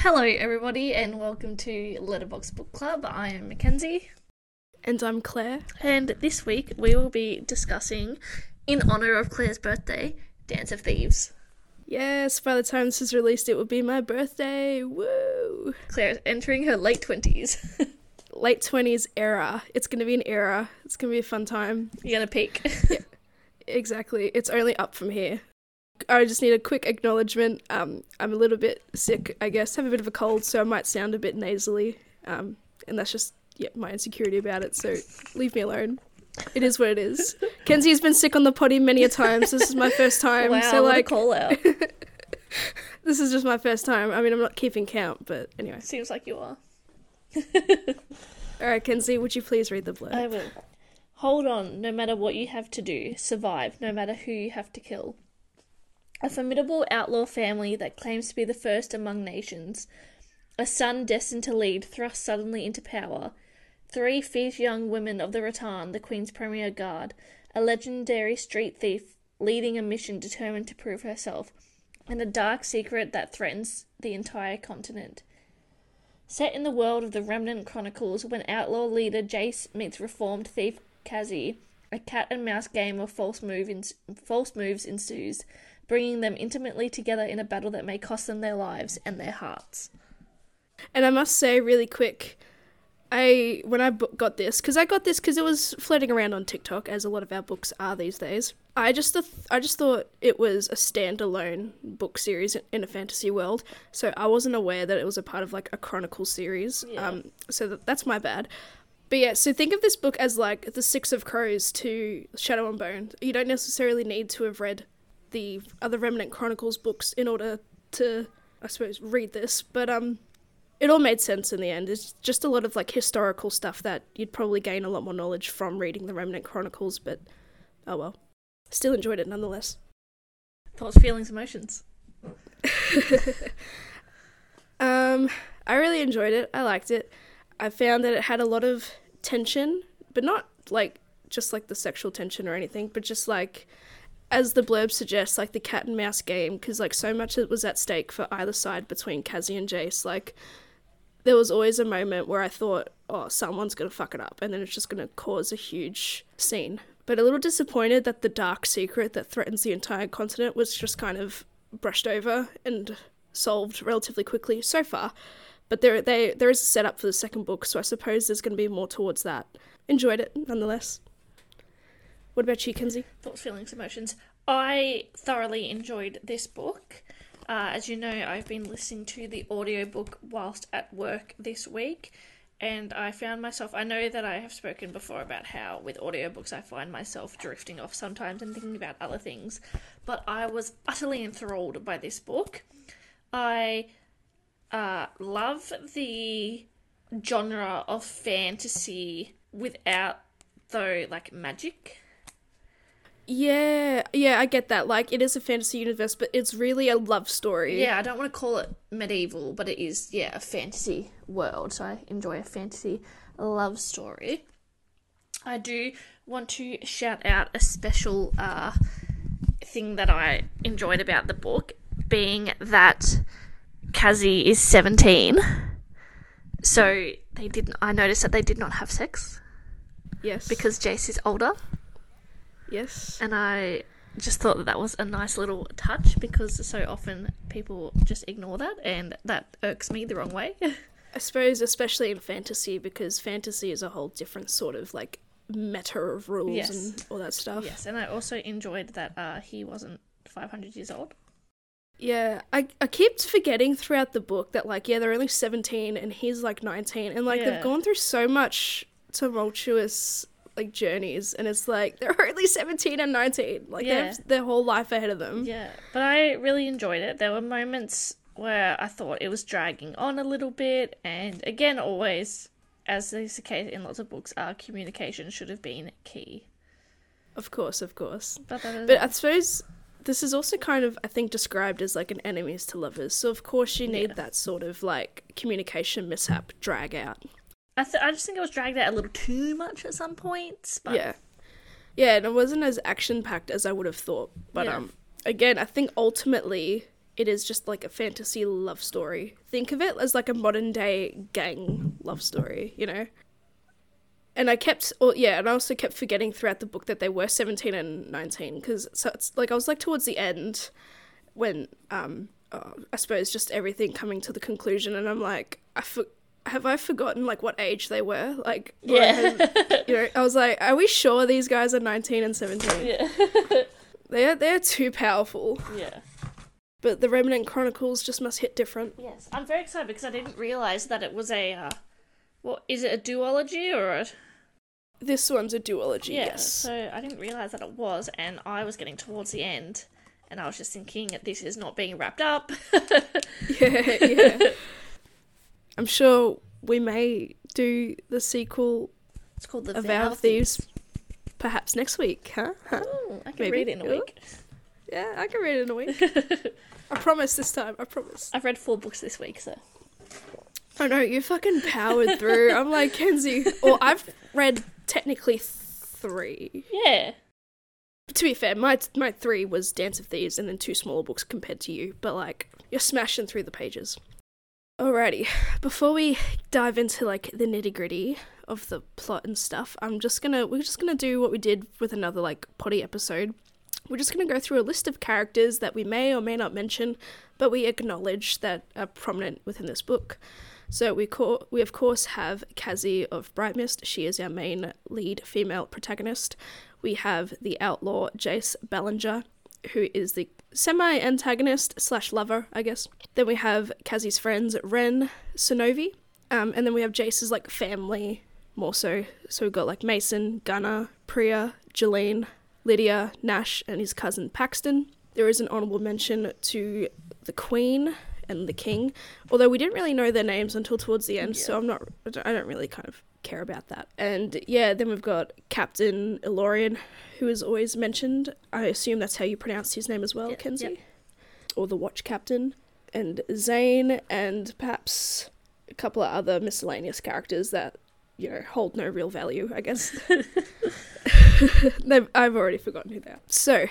Hello, everybody, and welcome to Letterbox Book Club. I am Mackenzie, And I'm Claire. and this week we will be discussing, in honor of Claire's birthday, Dance of Thieves. Yes, by the time this is released, it will be my birthday. Woo! Claire is entering her late 20s. Late 20s era. It's going to be an era. It's going to be a fun time. You're gonna peak. Exactly. It's only up from here. I just need a quick acknowledgement. Um, I'm a little bit sick, I guess. have a bit of a cold, so I might sound a bit nasally. Um, and that's just yeah, my insecurity about it. So leave me alone. It is what it is. Kenzie's been sick on the potty many a times. This is my first time. wow, so like a call out. this is just my first time. I mean, I'm not keeping count, but anyway. Seems like you are. All right, Kenzie, would you please read the blurb? I will. Hold on, no matter what you have to do. Survive, no matter who you have to kill. A formidable outlaw family that claims to be the first among nations. A son destined to lead, thrust suddenly into power. Three fierce young women of the Rahtan, the Queen's premier guard. A legendary street thief leading a mission determined to prove herself. And a dark secret that threatens the entire continent. Set in the world of the Remnant Chronicles, when outlaw leader Jase meets reformed thief Kazi, a cat and mouse game of false, move false moves ensues, bringing them intimately together in a battle that may cost them their lives and their hearts. And I must say, really quick, I when I got this because I got this because it was floating around on TikTok, as a lot of our books are these days. I just th- I just thought it was a standalone book series in a fantasy world, so I wasn't aware that it was a part of like a chronicle series. Yeah. Um, so that, that's my bad. But yeah, so think of this book as like the Six of Crows to Shadow and Bone. You don't necessarily need to have read the other Remnant Chronicles books in order to, I suppose, read this. But um, it all made sense in the end. It's just a lot of like historical stuff that you'd probably gain a lot more knowledge from reading the Remnant Chronicles. But oh well, still enjoyed it nonetheless. Thoughts, feelings, emotions. Um, I really enjoyed it. I liked it. I found that it had a lot of tension, but not like just like the sexual tension or anything, but just like as the blurb suggests, like the cat and mouse game, because like so much was at stake for either side between Kazi and Jase. Like there was always a moment where I thought, oh, someone's gonna fuck it up, and then it's just gonna cause a huge scene. But a little disappointed that the dark secret that threatens the entire continent was just kind of brushed over and solved relatively quickly so far. But there, they, there is a setup for the second book, so I suppose there's going to be more towards that. Enjoyed it nonetheless. What about you, Kenzie? Thoughts, feelings, emotions. I thoroughly enjoyed this book. Uh, as you know, I've been listening to the audiobook whilst at work this week, and I found myself. I know that I have spoken before about how with audiobooks I find myself drifting off sometimes and thinking about other things, but I was utterly enthralled by this book. I uh, love the genre of fantasy without, though, like magic. Yeah, yeah, I get that. Like, it is a fantasy universe, but it's really a love story. Yeah, I don't want to call it medieval, but it is, yeah, a fantasy world. So I enjoy a fantasy love story. I do want to shout out a special uh, thing that I enjoyed about the book, being that Kazi is 17. So they didn't, I noticed that they did not have sex Yes. because Jase is older. Yes. and I just thought that that was a nice little touch because so often people just ignore that, and that irks me the wrong way. I suppose, especially in fantasy, because fantasy is a whole different sort of like meta of rules Yes. and all that stuff. yes, and I also enjoyed that uh, he wasn't 500 years old. Yeah, I, I keep forgetting throughout the book that like yeah they're only seventeen and he's like nineteen and like Yeah. they've gone through so much tumultuous like journeys and it's like they're only seventeen and nineteen like they have their whole life ahead of them. Yeah, but I really enjoyed it. There were moments where I thought it was dragging on a little bit, and again, always, as is the case in lots of books, our communication should have been key. Of course, of course. But, But I suppose this is also kind of I think described as like an enemies to lovers. So of course you need Yeah. that sort of like communication mishap drag out. I, th- I just think it was dragged out a little too much at some points. But Yeah. Yeah, and it wasn't as action packed as I would have thought. But Yeah. um again, I think ultimately it is just like a fantasy love story. Think of it as like a modern day gang love story, you know? And I kept, or yeah, and I also kept forgetting throughout the book that they were 17 and 19 because so it's like I was like towards the end when, um, uh, I suppose just everything coming to the conclusion, and I'm like, I for- have I forgotten like what age they were? Like, Yeah. has- you know, I was like, are we sure these guys are 19 and 17? Yeah. They're they're too powerful. yeah. But the Remnant Chronicles just must hit different. Yes, I'm very excited because I didn't realize that it was a. Uh, what is it? A duology or a? This one's a duology, Yeah. yes. So I didn't realize that it was, and I was getting towards the end, and I was just thinking that this is not being wrapped up. yeah, yeah. I'm sure we may do the sequel it's called the of Vow of Thieves perhaps next week, huh? huh? Ooh, I can Maybe. read it in a week. Yeah, I can read it in a week. I promise this time, I promise. I've read four books this week, so I know, you fucking powered through. I'm like, Kenzie. Or I've read technically three. yeah. To be fair, my my three was Dance of Thieves and then two smaller books compared to you, but like you're smashing through the pages. Alrighty, before we dive into like the nitty gritty of the plot and stuff, I'm just gonna we're just gonna do what we did with another like potty episode. We're just gonna go through a list of characters that we may or may not mention, but we acknowledge that are prominent within this book. So we co- we of course have Kazi of Brightmist. She is our main lead female protagonist. We have the outlaw Jase Ballenger, who is the semi-antagonist slash lover, I guess. Then we have Kazi's friends Ren, Sonovi, um, and then we have Jase's like family more so. So we've got like Mason, Gunner, Priya, Jolene, Lydia, Nash, and his cousin Paxton. There is an honourable mention to the Queen and the King, although we didn't really know their names until towards the end, so I'm not, I don't really kind of care about that. And yeah, then we've got Captain Illarion, who is always mentioned. I assume that's how you pronounce his name as well, Yep, Kenzie? yep. Or the Watch Captain. And Zane, and perhaps a couple of other miscellaneous characters that, you know, hold no real value, I guess. I've already forgotten who they are. So,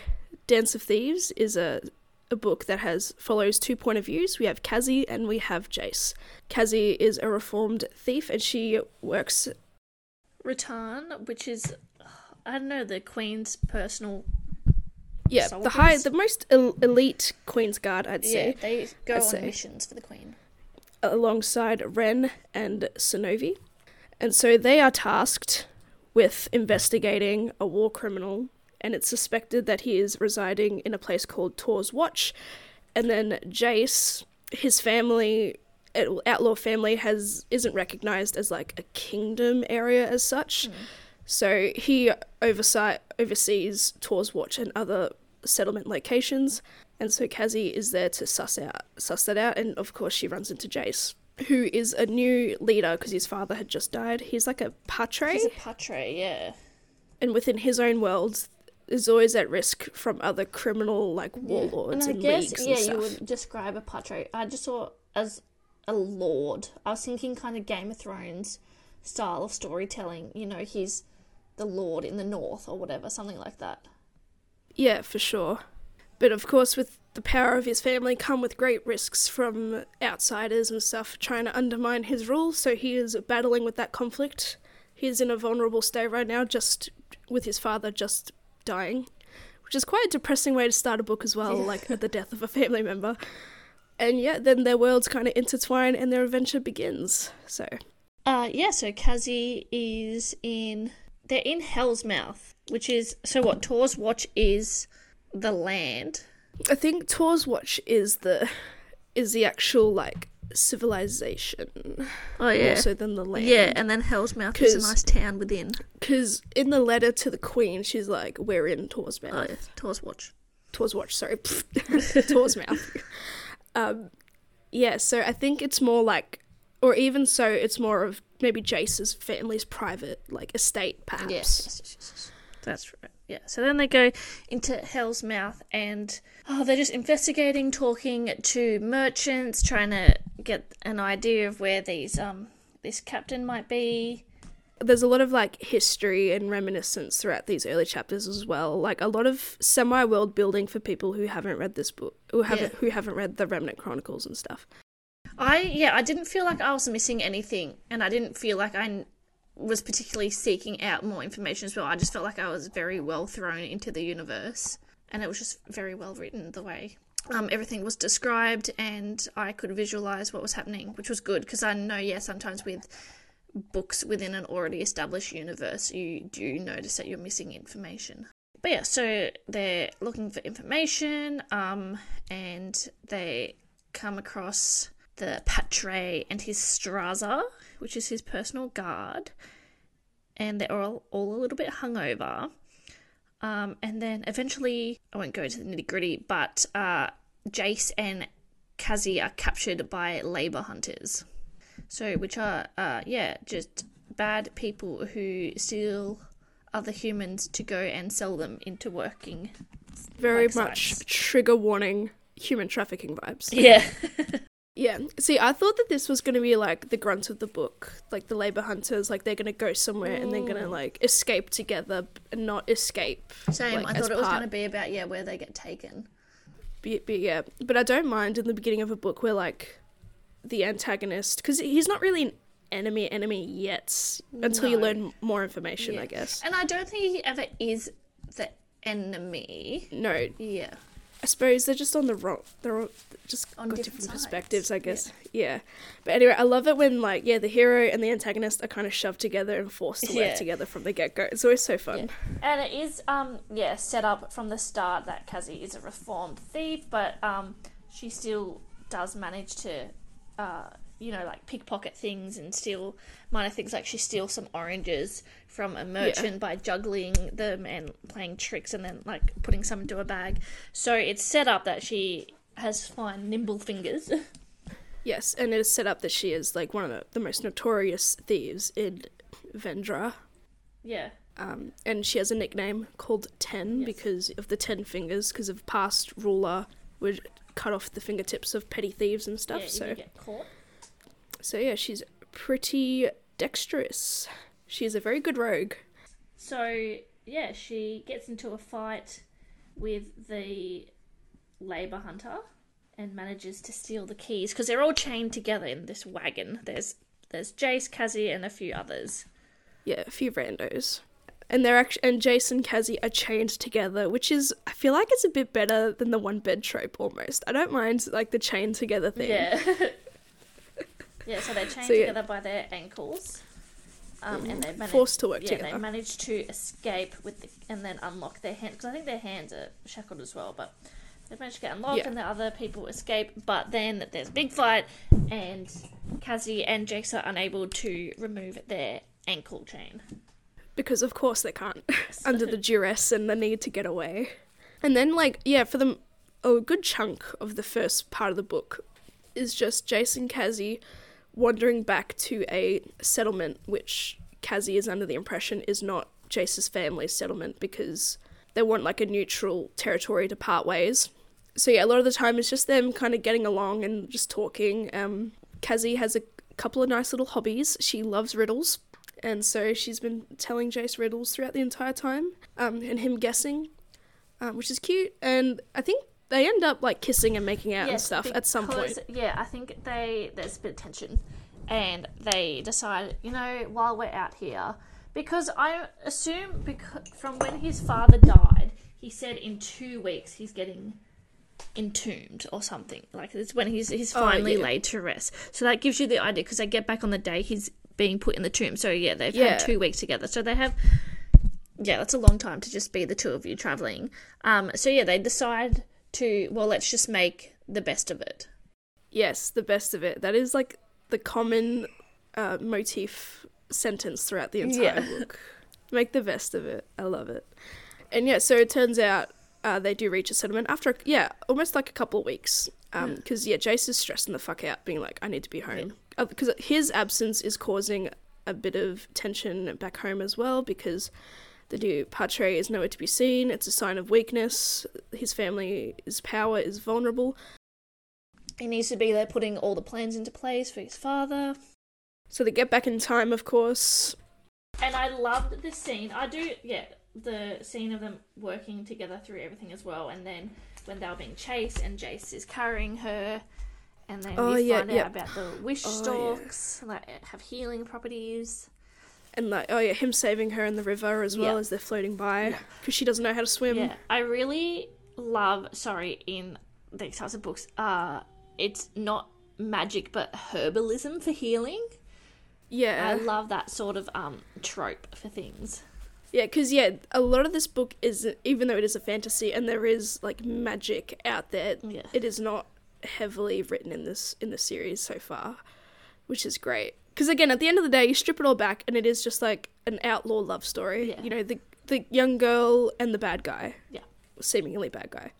Dance of Thieves is a a book that has follows two point of views. We have Kazi and we have Jase. Kazi is a reformed thief and she works Rahtan, which is I don't know the Queen's personal. yeah, the high the most el- elite Queen's Guard, I'd say. Yeah, they go I'd on say. missions for the Queen. alongside Ren and Sonovi. And so they are tasked with investigating a war criminal and it's suspected that he is residing in a place called Tor's Watch. And then Jase, his family, outlaw family, has isn't recognized as like a kingdom area as such. Hmm. So he oversight oversees Tor's Watch and other settlement locations. And so Kazi is there to suss out suss that out, and of course she runs into Jase, who is a new leader because his father had just died. He's like a patre, He's a patre, yeah. and within his own world, is always at risk from other criminal like warlords and and, I guess leagues yeah, and stuff. you would describe a patre. I just saw as a lord. I was thinking kind of Game of Thrones style of storytelling. You know, he's the lord in the north or whatever, something like that. Yeah, for sure. But of course, with the power of his family come with great risks from outsiders and stuff trying to undermine his rule, so he is battling with that conflict. He's in a vulnerable state right now, just with his father just dying, which is quite a depressing way to start a book as well, Yeah. like at the death of a family member. And yeah, then their worlds kind of intertwine and their adventure begins. So, Uh, yeah, so Kazi is in. They're in Hell's Mouth, which is. So what? Tor's Watch is the land. I think Tor's Watch is the is the actual like civilization Oh, more so than the land. Yeah, and then Hell's Mouth is a nice town within. Because in the letter to the Queen, she's like, "We're in Tor's mouth." Oh, yeah, Tor's Watch. Tor's watch, sorry, Tor's mouth. Um, yeah, so I think it's more like, or even so, it's more of maybe Jase's family's private like estate, perhaps. Yes, That's right. Yeah. So then they go into Hell's Mouth and oh, they're just investigating, talking to merchants, trying to get an idea of where these um this captain might be. there's a lot of like history and reminiscence throughout these early chapters as well. Like a lot of semi world building for people who haven't read this book, who haven't Yeah. who haven't read the Remnant Chronicles and stuff. I yeah, I didn't feel like I was missing anything, and I didn't feel like I was particularly seeking out more information as well. I just felt like I was very well thrown into the universe, and it was just very well written the way um, everything was described, and I could visualize what was happening, which was good because I know yeah sometimes with books within an already established universe, you do notice that you're missing information. But yeah, so they're looking for information, um, and they come across the Patre and his Straza, which is his personal guard, and they're all, all a little bit hungover. Um, and then eventually, I won't go into the nitty gritty, but uh, Jase and Kazi are captured by labor hunters. So, which are, uh, yeah, just bad people who steal other humans to go and sell them into working. Very Like much sites. trigger warning human trafficking vibes. Yeah. Yeah. See, I thought that this was going to be like the grunt of the book, like the labor hunters, like they're going to go somewhere and they're going to mm. like escape together and not escape. Same. like, I thought it was going to be about, yeah, where they get taken. Be, be, yeah, but I don't mind in the beginning of a book where like the antagonist, because he's not really an enemy enemy yet until you learn more information, Yeah. I guess. And I don't think he ever is the enemy. No, Yeah. I suppose they're just on the wrong. They're all just On got different different perspectives, I guess. Yeah. But anyway, I love it when like yeah, the hero and the antagonist are kind of shoved together and forced to Yeah. work together from the get go. It's always so fun. And it is, um, yeah, set up from the start that Kazi is a reformed thief, but um, she still does manage to, uh, you know, like pickpocket things and steal minor things. Like she steals some oranges from a merchant by juggling them and playing tricks, and then like putting some into a bag. So it's set up that she has fine, nimble fingers. Yes, and it is set up that she is like one of the, the most notorious thieves in Vendra. yeah. Um, and she has a nickname called Ten Yes. because of the ten fingers, because of past ruler would cut off the fingertips of petty thieves and stuff. yeah, so you get caught. So yeah, she's pretty dexterous. She's a very good rogue. So yeah, she gets into a fight with the labor hunter and manages to steal the keys because they're all chained together in this wagon. There's there's Jase, Kazi, and a few others. Yeah, a few randos. And they're actually and Jason Kazi are chained together, which is I feel like it's a bit better than the one bed trope almost. I don't mind like the chain together thing. Yeah. yeah, so they're chained So, yeah. together by their ankles. Um, and they manage, Forced to work yeah, together. they manage to escape with the, and then unlock their hands because I think their hands are shackled as well. But they manage to get unlocked, Yeah. and the other people escape. But then there's a big fight, and Kazi and Jase are unable to remove their ankle chain. because of course they can't under the duress and the need to get away. And then like yeah, for them a good chunk of the first part of the book is just Jason Kazi wandering back to a settlement which Kazi is under the impression is not Jase's family's settlement because they want like a neutral territory to part ways. So yeah, a lot of the time it's just them kind of getting along and just talking. Um, Kazi has a couple of nice little hobbies. She loves riddles, and so she's been telling Jase riddles throughout the entire time, um, and him guessing, um, which is cute. And I think they end up like kissing and making out and Yes, stuff at some point. Yeah, I think they there's a bit of tension, and they decide, you know, while we're out here, because I assume because from when his father died, he said in two weeks he's getting entombed or something. Like it's when he's he's Oh, finally yeah. laid to rest. So that gives you the idea because they get back on the day he's being put in the tomb. So yeah, they've Yeah. had two weeks together. So they have. Yeah, that's a long time to just be the two of you traveling. Um, so yeah, they decide to well, let's just make the best of it. Yes, the best of it. That is like the common uh, motif sentence throughout the entire Yeah. book. Make the best of it. I love it. And yeah, so it turns out uh, they do reach a settlement after, yeah, almost like a couple of weeks. Because, yeah, Jase is stressing the fuck out, being like, I need to be home. Because his absence is causing a bit of tension back home as well, because the new Patre is nowhere to be seen. It's a sign of weakness. His family's power is vulnerable. He needs to be there putting all the plans into place for his father. So they get back in time, of course. And I loved this scene. I do, yeah, the scene of them working together through everything as well. And then when they were being chased and Jase is carrying her, and then Oh, you yeah, find yeah. out about the wish Oh, yeah. stalks that have healing properties. And like, oh yeah, him saving her in the river as well Yeah. as they're floating by Yeah. because she doesn't know how to swim. Yeah, I really love. Sorry, in these types of books, uh, it's not magic but herbalism for healing. Yeah, I love that sort of um trope for things. Yeah, because yeah, a lot of this book is even though it is a fantasy and there is like magic out there, Yeah. it is not heavily written in this in the series so far, which is great. Because again, at the end of the day, you strip it all back and it is just like an outlaw love story. Yeah. You know, the the young girl and the bad guy. Yeah. seemingly bad guy.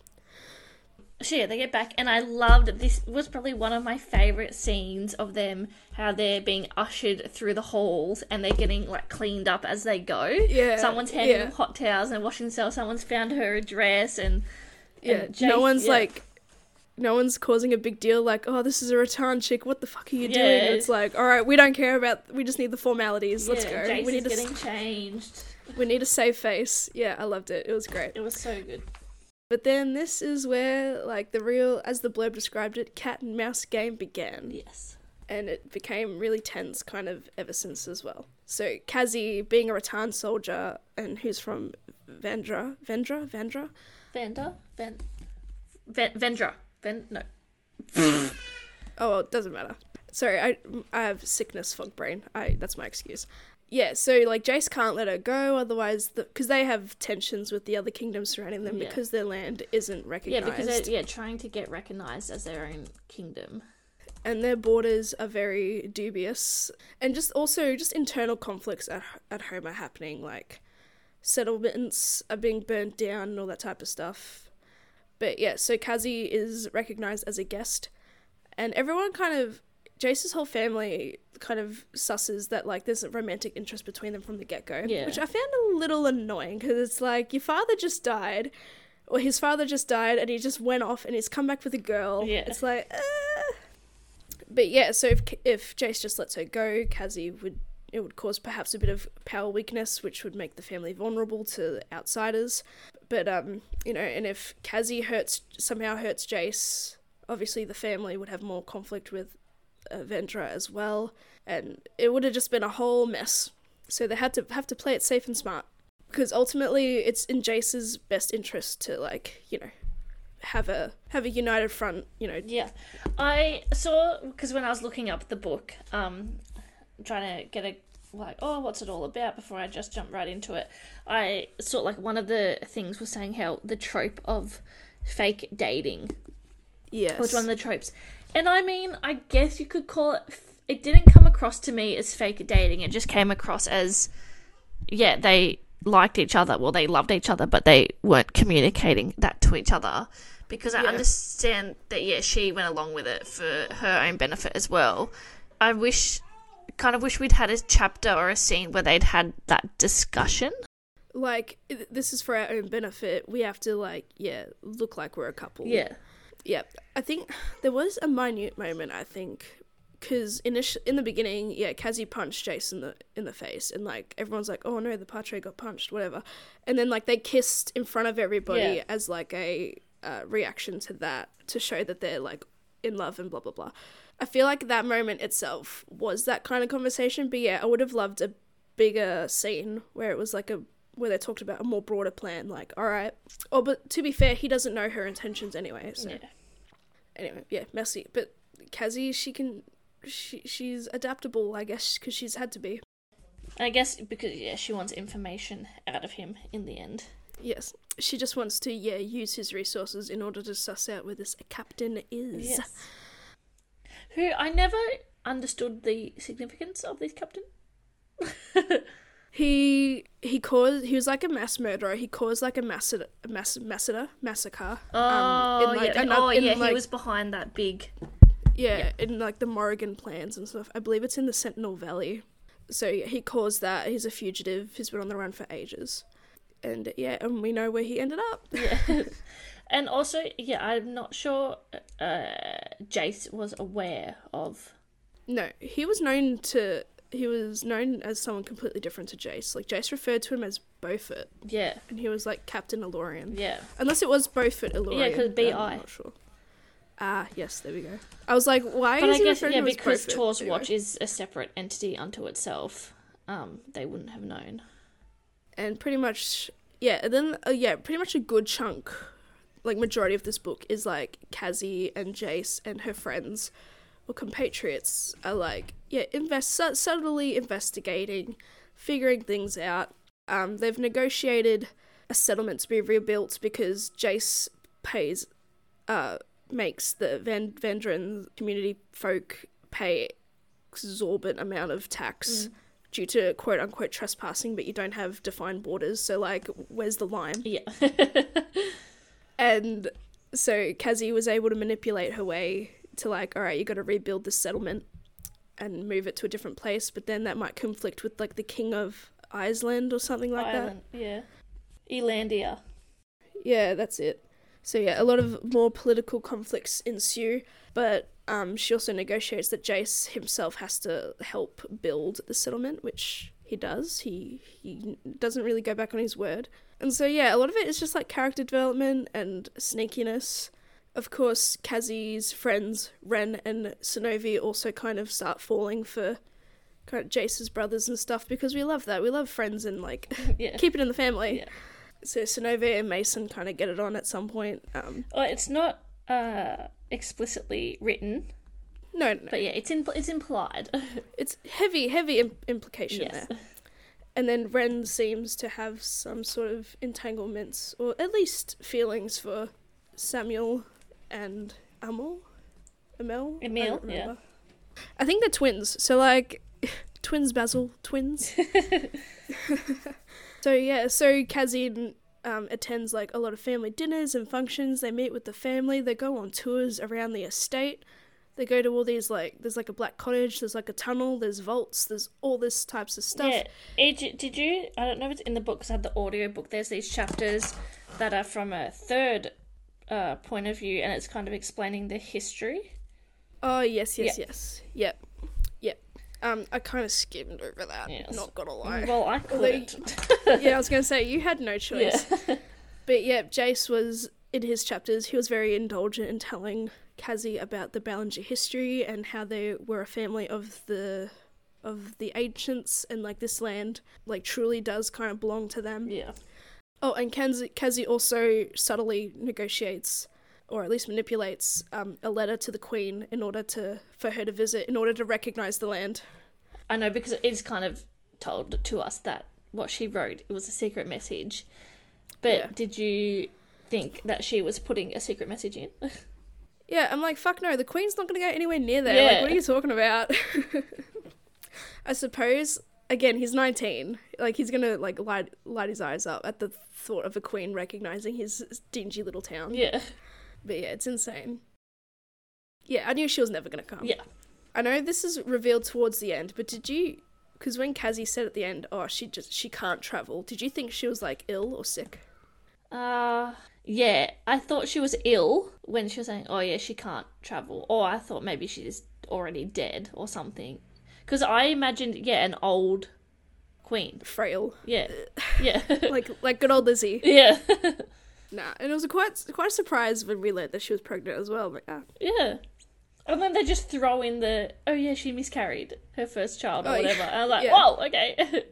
So yeah, they get back, and I loved this. Was probably one of my favorite scenes of them. How they're being ushered through the halls, and they're getting like cleaned up as they go. Yeah, someone's handing yeah. them hot towels and washing themselves. Someone's found her a dress, and Yeah, and no one's yeah. like. No one's causing a big deal like, oh, this is a Rahtan chick. What the fuck are you doing? It's like, all right, we don't care about. We just need the formalities. Let's go. Jase we need is to getting changed. We need a safe face. Yeah, I loved it. It was great. It was so good. But then this is where, like, the real, as the blurb described it, cat and mouse game began. Yes. And it became really tense kind of ever since as well. So Kazi, being a Rahtan soldier and who's from Vendra, Vendra, Vendra? vendra Ven, Ven, Vendra, Ven. No. Oh, well, it doesn't matter. Sorry, I, I have sickness fog brain. I That's my excuse. Yeah, so, like, Jase can't let her go, otherwise, because they have tensions with the other kingdoms surrounding them Yeah. because their land isn't recognized. Yeah, because they're yeah trying to get recognized as their own kingdom. and their borders are very dubious and just also just internal conflicts at, at home are happening like settlements are being burnt down and all that type of stuff but yeah so kazi is recognized as a guest and everyone kind of jase's whole family kind of susses that like there's a romantic interest between them from the get-go Yeah. which i found a little annoying because it's like your father just died or his father just died and he just went off and he's come back with a girl Yeah. it's like uh, but yeah, so if if Jase just lets her go, Kazi would it would cause perhaps a bit of power weakness, which would make the family vulnerable to outsiders. But um, you know, and if Kazi hurts somehow hurts Jase, obviously the family would have more conflict with uh, Vendra as well, and it would have just been a whole mess. So they had to have to play it safe and smart because ultimately it's in Jase's best interest to like you know have a have a united front. You know, Yeah, I saw because when I was looking up the book, um, trying to get a like, oh, what's it all about before I just jump right into it. I saw like one of the things was saying how the trope of fake dating yes, was one of the tropes, and I mean, I guess you could call it. It didn't come across to me as fake dating. It just came across as, yeah, they liked each other. Well, they loved each other, but they weren't communicating that to each other. Because I Yeah. understand that, yeah, she went along with it for her own benefit as well. I wish, kind of wish we'd had a chapter or a scene where they'd had that discussion. like this is for our own benefit. We have to like yeah look like we're a couple. Yeah. yeah. I think there was a minute moment. I think because initial in the beginning, yeah, Kazi punched Jase in the in the face, and like everyone's like, oh no, the Patre got punched, whatever. And then like they kissed in front of everybody Yeah. as like a uh, reaction to that to show that they're like in love and blah blah blah. I feel like that moment itself was that kind of conversation, but yeah, I would have loved a bigger scene where it was like a where they talked about a more broader plan. Like, all right, oh, but to be fair, he doesn't know her intentions anyway. So Yeah. anyway, yeah, messy. But Kazi, she can, she she's adaptable, I guess, because she's had to be. I guess because, yeah, she wants information out of him in the end. Yes, she just wants to yeah use his resources in order to suss out where this captain is. Yes. Who I never understood the significance of this captain. He he caused he was like a mass murderer. He caused like a massacre, mass massacre, massacre. Um, oh, oh, in, like, yeah. oh, yeah. like- he was behind that big. Yeah, in like the Morrighan plans and stuff. I believe it's in the Sentinel Valley. So yeah, he caused that. He's a fugitive. He's been on the run for ages. And yeah, and we know where he ended up. Yeah. and also, yeah, I'm not sure uh, Jase was aware of. No, he was known to he was known as someone completely different to Jase. Like Jase referred to him as Beaufort, Yeah, and he was like Captain Illarion. yeah. Unless it was Beaufort Illarion. Yeah, 'cause um, BI. I'm not sure. Ah, yes, there we go. I was like, why But is I he guess yeah, to him as because? Tor's Anyway. watch is a separate entity unto itself. Um, they wouldn't have known. and pretty much yeah and then uh, yeah pretty much a good chunk like majority of this book is like Kazi and Jase and her friends or compatriots are like yeah invest su- subtly investigating figuring things out um they've negotiated a settlement to be rebuilt because Jase pays uh makes the Van Vandren community folk pay exorbitant amount of tax due to quote unquote trespassing, but you don't have defined borders. So like, where's the line? Yeah. And so Kazi was able to manipulate her way to like, all right, you got to rebuild this settlement and move it to a different place. But then that might conflict with like the king of Iceland or something like Island. Yeah. Elandia. Yeah, that's it. So yeah, a lot of more political conflicts ensue, but um, she also negotiates that Jase himself has to help build the settlement, which he does. He he doesn't really go back on his word, and so yeah, a lot of it is just like character development and sneakiness. Of course, Kazi's friends Ren and Sonovi also kind of start falling for kind of Jase's brothers and stuff because we love that. We love friends and like Yeah. keep it in the family. Yeah. So Sonovi and Mason kind of get it on at some point. Um, Well, it's not uh, explicitly written, no, no, but yeah, it's in, it's implied. it's heavy, heavy Im- implication yes. there. And then Ren seems to have some sort of entanglements, or at least feelings for Samuel and Amel. Amel? I Emil, yeah. I think they're twins. So like twins Basil, twins. so yeah, so Kazin um, attends like a lot of family dinners and functions. They meet with the family. They go on tours around the estate. They go to all these like there's like a black cottage. There's like a tunnel. There's vaults. There's all this types of stuff. Yeah. Age, did you? I don't know if it's in the book 'cause I had the audio book. There's these chapters that are from a third uh, point of view, and it's kind of explaining the history. Oh yes, yes, Yeah. yes. Yep, yep. Um, I kind of skimmed over that. Yes. Not gonna lie. Well, I couldn't. yeah, I was gonna say you had no choice. yeah. But yeah, Jase was in his chapters. He was very indulgent in telling Kazi about the Ballenger history and how they were a family of the of the ancients and like this land like truly does kind of belong to them. yeah. Oh, and Kazi, Kazi also subtly negotiates, or at least manipulates, um, a letter to the queen in order to for her to visit, in order to recognize the land. I know because it is kind of told to us that what she wrote it was a secret message. But Yeah. did you think that she was putting a secret message in? Yeah, I'm like, fuck no, the queen's not gonna go anywhere near there. Yeah. Like, what are you talking about? I suppose. Again, he's 19. Like, he's gonna like light light his eyes up at the thought of a queen recognizing his dingy little town. yeah. But yeah, it's insane. Yeah, I knew she was never gonna come. Yeah. I know this is revealed towards the end, but did you? Because when Kazi said at the end, "Oh, she just she can't travel," did you think she was like ill or sick? Uh yeah, I thought she was ill when she was saying, "Oh yeah, she can't travel," or I thought maybe she's already dead or something. Because I imagined, yeah, an old queen. Frail, Yeah, yeah, like like good old Lizzie. yeah, Nah, and it was a quite quite a surprise when we learned that she was pregnant as well. Like, ah, yeah. And then they just throw in the, "Oh yeah, she miscarried her first child or Oh, yeah. whatever." And I was like, Yeah. "Whoa, okay."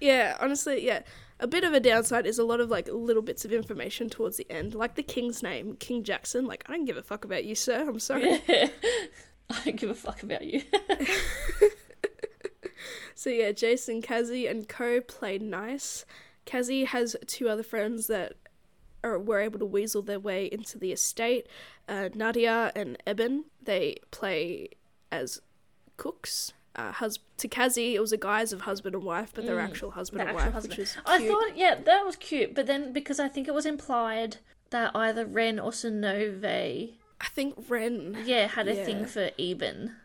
yeah. Honestly, yeah. A bit of a downside is a lot of like little bits of information towards the end, like the king's name, King Jackson. Like, I don't give a fuck about you, sir. I'm sorry. I don't give a fuck about you. So yeah, Jason, Kazi, and Co played nice. Kazi has two other friends that are were able to weasel their way into the estate. Uh, Nadia and Eben. They play as cooks. Uh, hus- to Kazi, it was a guise of husband and wife, but they're Mm, actual husband and actual wife, husband. which is cute. I thought, yeah, that was cute, but then because I think it was implied that either Ren or Sonove, I think Ren. yeah, had a Yeah. thing for Eben,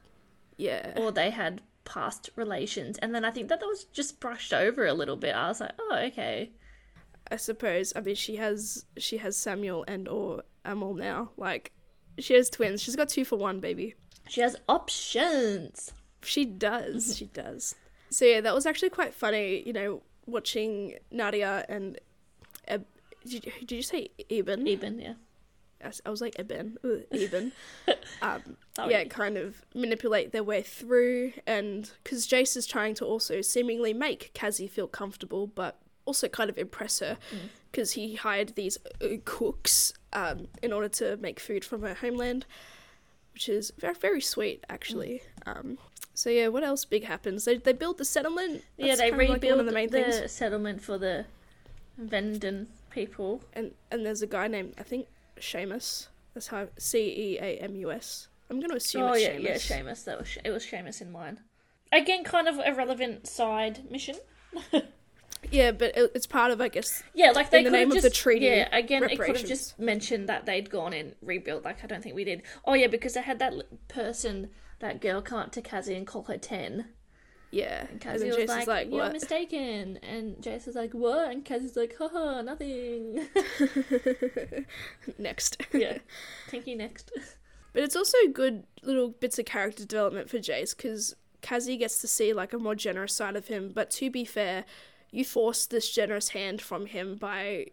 Yeah. or they had past relations, and then I think that that was just brushed over a little bit. I was like, oh, okay, I suppose. I mean, she has she has Samuel and or Amal now. Like, she has twins. She's got two for one, baby. she has options. She does. she does. So yeah, that was actually quite funny. You know, watching Nadia and Eb- did you, did you say Eben? Eben, yeah. I was like Eben, Ugh, Eben. um, yeah, kind of manipulate their way through, and because Jase is trying to also seemingly make Kazi feel comfortable, but also kind of impress her, Mm. because he hired these uh, cooks um, in order to make food from her homeland, which is very very sweet actually. Mm. Um, so yeah, what else big happens? They they build the settlement. yeah, they like rebuild one of the main things. the settlement for the Venden people. and and there's a guy named I think Seamus. That's how C E A M U S. I'm gonna assume oh it's yeah, Seamus. yeah, Seamus. That was it was Seamus in mine. Again, kind of a relevant side mission. Yeah, but it, it's part of I guess. Yeah, like they In the could name have of the just treaty yeah. Again, it could have just mentioned that they'd gone and rebuilt. Like I don't think we did. Oh yeah, because they had that person, that girl, come up to Kazi and call her ten. Yeah, And and Kazi then was Jason's like, like, "You're mistaken," and Jase was like, "What?" And Kazi's like, "Haha, nothing." Next. yeah, Tinky next. But it's also good little bits of character development for Jase because Kazi gets to see like a more generous side of him. But to be fair, you force this generous hand from him by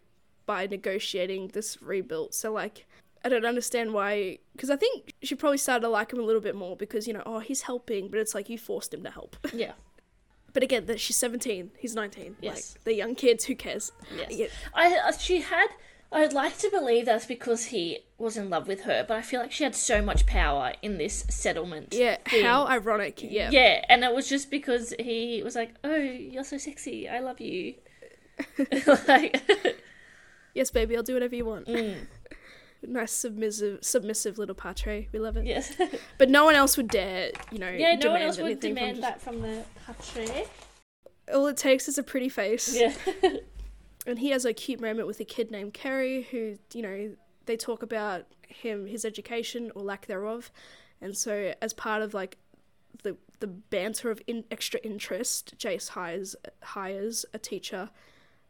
by negotiating this rebuild. So like. I don't understand why, because I think she probably started to like him a little bit more because you know, oh, he's helping, but it's like you forced him to help. Yeah. But again, that she's seventeen, he's nineteen. Yes. Like they're young kids, who cares? Yes. Yeah. I uh, she had. I'd like to believe that's because he was in love with her, but I feel like she had so much power in this settlement. Yeah, thing. how ironic. Yeah. Yeah, and it was just because he was like, "Oh, you're so sexy. I love you." like, Yes, baby, I'll do whatever you want. mm, Nice submissive, submissive little patre. We love it. yes. But no one else would dare, you know, yeah, no one else would demand from that from the patre. All it takes is a pretty face. Yeah. And he has a cute moment with a kid named Kerry, who, you know, they talk about him, his education or lack thereof, and so as part of like the the banter of in, extra interest, Jase hires hires a teacher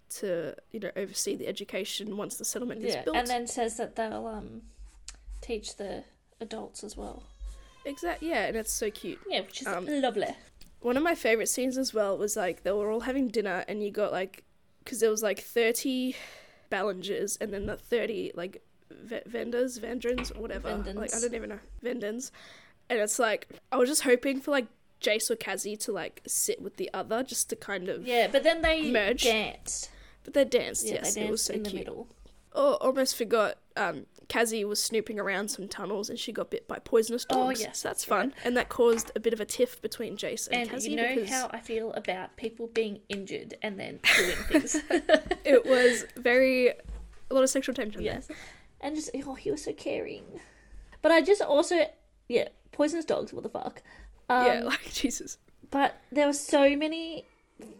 to you know oversee the education once the settlement is built. and then says that they'll um teach the adults as well. exactly, yeah, and it's so cute. Yeah, which is Um, lovely. One of my favorite scenes as well was like they were all having dinner, and you got like, because there was like thirty Ballengers, and then the thirty like v- vendors, vendrins, or whatever. Like I Vendons. don't even know vendons, and it's like I was just hoping for like Jase or Kazi to like sit with the other, just to kind of. Yeah, but then they merge. danced. But they danced. Yeah, yes, they it was danced so in the cute. middle. Oh, almost forgot. Um, Kazi was snooping around some tunnels, and she got bit by poisonous dogs. Oh, dogs. yes, so that's fun, and that caused a bit of a tiff between Jase and, And Kazi you know because how I feel about people being injured and then doing things. it was very a lot of sexual tension. there. yes. And just, oh, he was so caring. But I just also, yeah, poisonous dogs, what the fuck. Um, yeah, like Jesus. But there were so many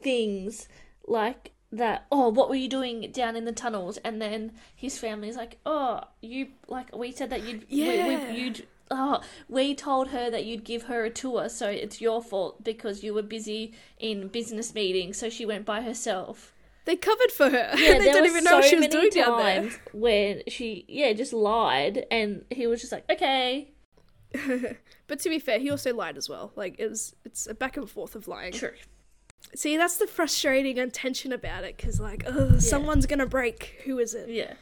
things like that. Oh, what were you doing down in the tunnels? And then his family's like, oh, you like we said that you'd Yeah. we, you'd. Oh, we told her that you'd give her a tour, so it's your fault because you were busy in business meetings, so she went by herself. They covered for her. Yeah, they don't even know what she was doing down there. when she, yeah, just lied, and he was just like, okay, But to be fair, he also lied as well. Like it was, it's a back and forth of lying. true. See, that's the frustrating and tension about it, because like, ugh, someone's gonna break. Who is it? Yeah,